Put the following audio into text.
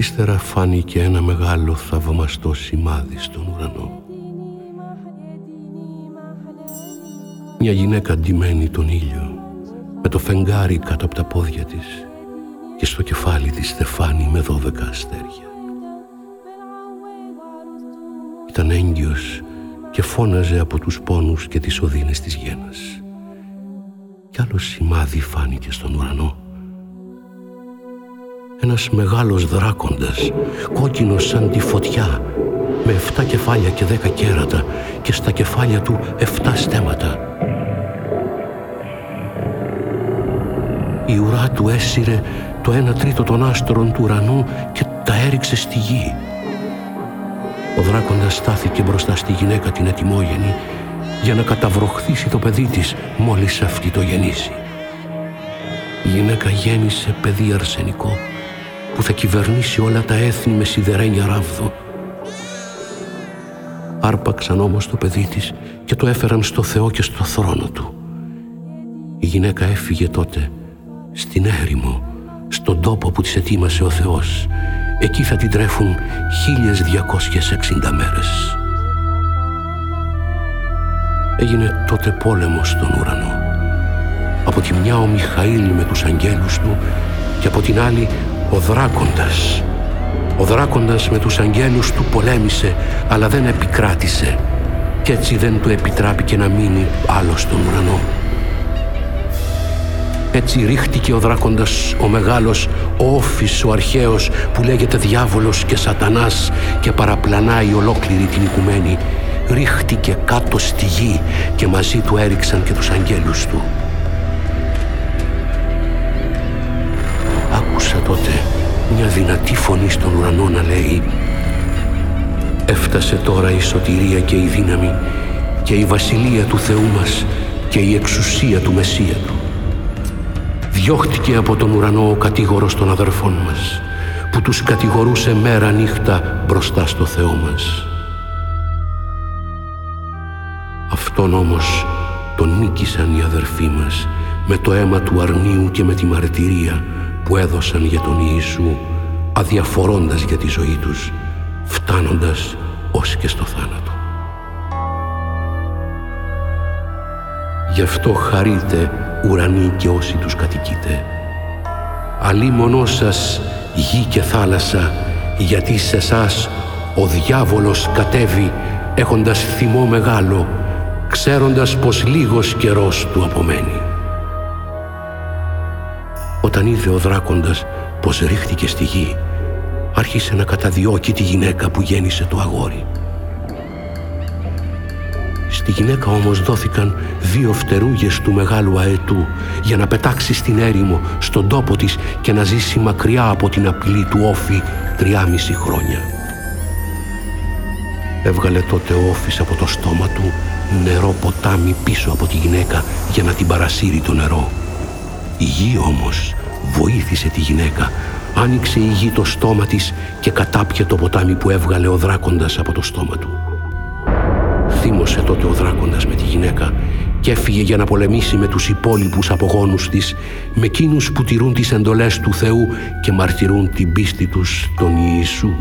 Ύστερα φάνηκε ένα μεγάλο θαυμαστό σημάδι στον ουρανό. Μια γυναίκα ντυμένη τον ήλιο, με το φεγγάρι κάτω από τα πόδια της και στο κεφάλι της στεφάνι με δώδεκα αστέρια. Ήταν έγκυος και φώναζε από τους πόνους και τις οδύνες της γένας. Κι άλλο σημάδι φάνηκε στον ουρανό. Ένας μεγάλος δράκοντας, κόκκινος σαν τη φωτιά, με εφτά κεφάλια και δέκα κέρατα και στα κεφάλια του εφτά στέματα. Η ουρά του έσυρε το ένα τρίτο των άστρων του ουρανού και τα έριξε στη γη. Ο δράκοντας στάθηκε μπροστά στη γυναίκα την ετοιμόγενη για να καταβροχθήσει το παιδί της μόλις αυτή το γεννήσει. Η γυναίκα γέννησε παιδί αρσενικό που θα κυβερνήσει όλα τα έθνη με σιδερένια ράβδο. Άρπαξαν όμως το παιδί της και το έφεραν στο Θεό και στο θρόνο του. Η γυναίκα έφυγε τότε στην έρημο, στον τόπο που της ετοίμασε ο Θεός. Εκεί θα την τρέφουν 1260 μέρες. Έγινε τότε πόλεμος στον ουρανό. Από τη μια ο Μιχαήλ με τους αγγέλους του και από την άλλη ο δράκοντας. Ο δράκοντας με τους αγγέλους του πολέμησε αλλά δεν επικράτησε και έτσι δεν του επιτράπηκε να μείνει άλλο στον ουρανό. Έτσι ρίχτηκε ο δράκοντας ο μεγάλος, ο όφης, ο αρχαίος που λέγεται διάβολος και σατανάς και παραπλανάει ολόκληρη την οικουμένη. Ρίχτηκε κάτω στη γη και μαζί του έριξαν και τους αγγέλους του. Τότε μια δυνατή φωνή στον ουρανό να λέει «Έφτασε τώρα η σωτηρία και η δύναμη και η βασιλεία του Θεού μας και η εξουσία του Μεσσία του διώχτηκε από τον ουρανό ο κατήγορος των αδερφών μας, που τους κατηγορούσε μέρα νύχτα μπροστά στο Θεό μας. Αυτόν όμως τον νίκησαν οι αδερφοί μας με το αίμα του αρνίου και με τη μαρτυρία που έδωσαν για τον Ιησού αδιαφορώντας για τη ζωή τους, φτάνοντας ως και στο θάνατο. Γι' αυτό χαρείτε ουρανοί και όσοι τους κατοικείτε. μονός σας γη και θάλασσα, γιατί σε εσάς ο διάβολος κατέβει έχοντας θυμό μεγάλο, ξέροντας πως λίγος καιρός του απομένει. Όταν είδε ο δράκοντας πως ρίχτηκε στη γη, άρχισε να καταδιώκει τη γυναίκα που γέννησε το αγόρι. Στη γυναίκα όμως δόθηκαν δύο φτερούγες του μεγάλου αετού για να πετάξει στην έρημο, στον τόπο της και να ζήσει μακριά από την απειλή του όφη τριάμιση χρόνια. Έβγαλε τότε ο όφης από το στόμα του νερό ποτάμι πίσω από τη γυναίκα για να την παρασύρει το νερό. Η γη όμως βοήθησε τη γυναίκα άνοιξε η γη το στόμα της και κατάπιε το ποτάμι που έβγαλε ο δράκοντας από το στόμα του. Θύμωσε τότε ο δράκοντας με τη γυναίκα και έφυγε για να πολεμήσει με τους υπόλοιπους απογόνους της, με εκείνους που τηρούν τις εντολές του Θεού και μαρτυρούν την πίστη τους στον Ιησού.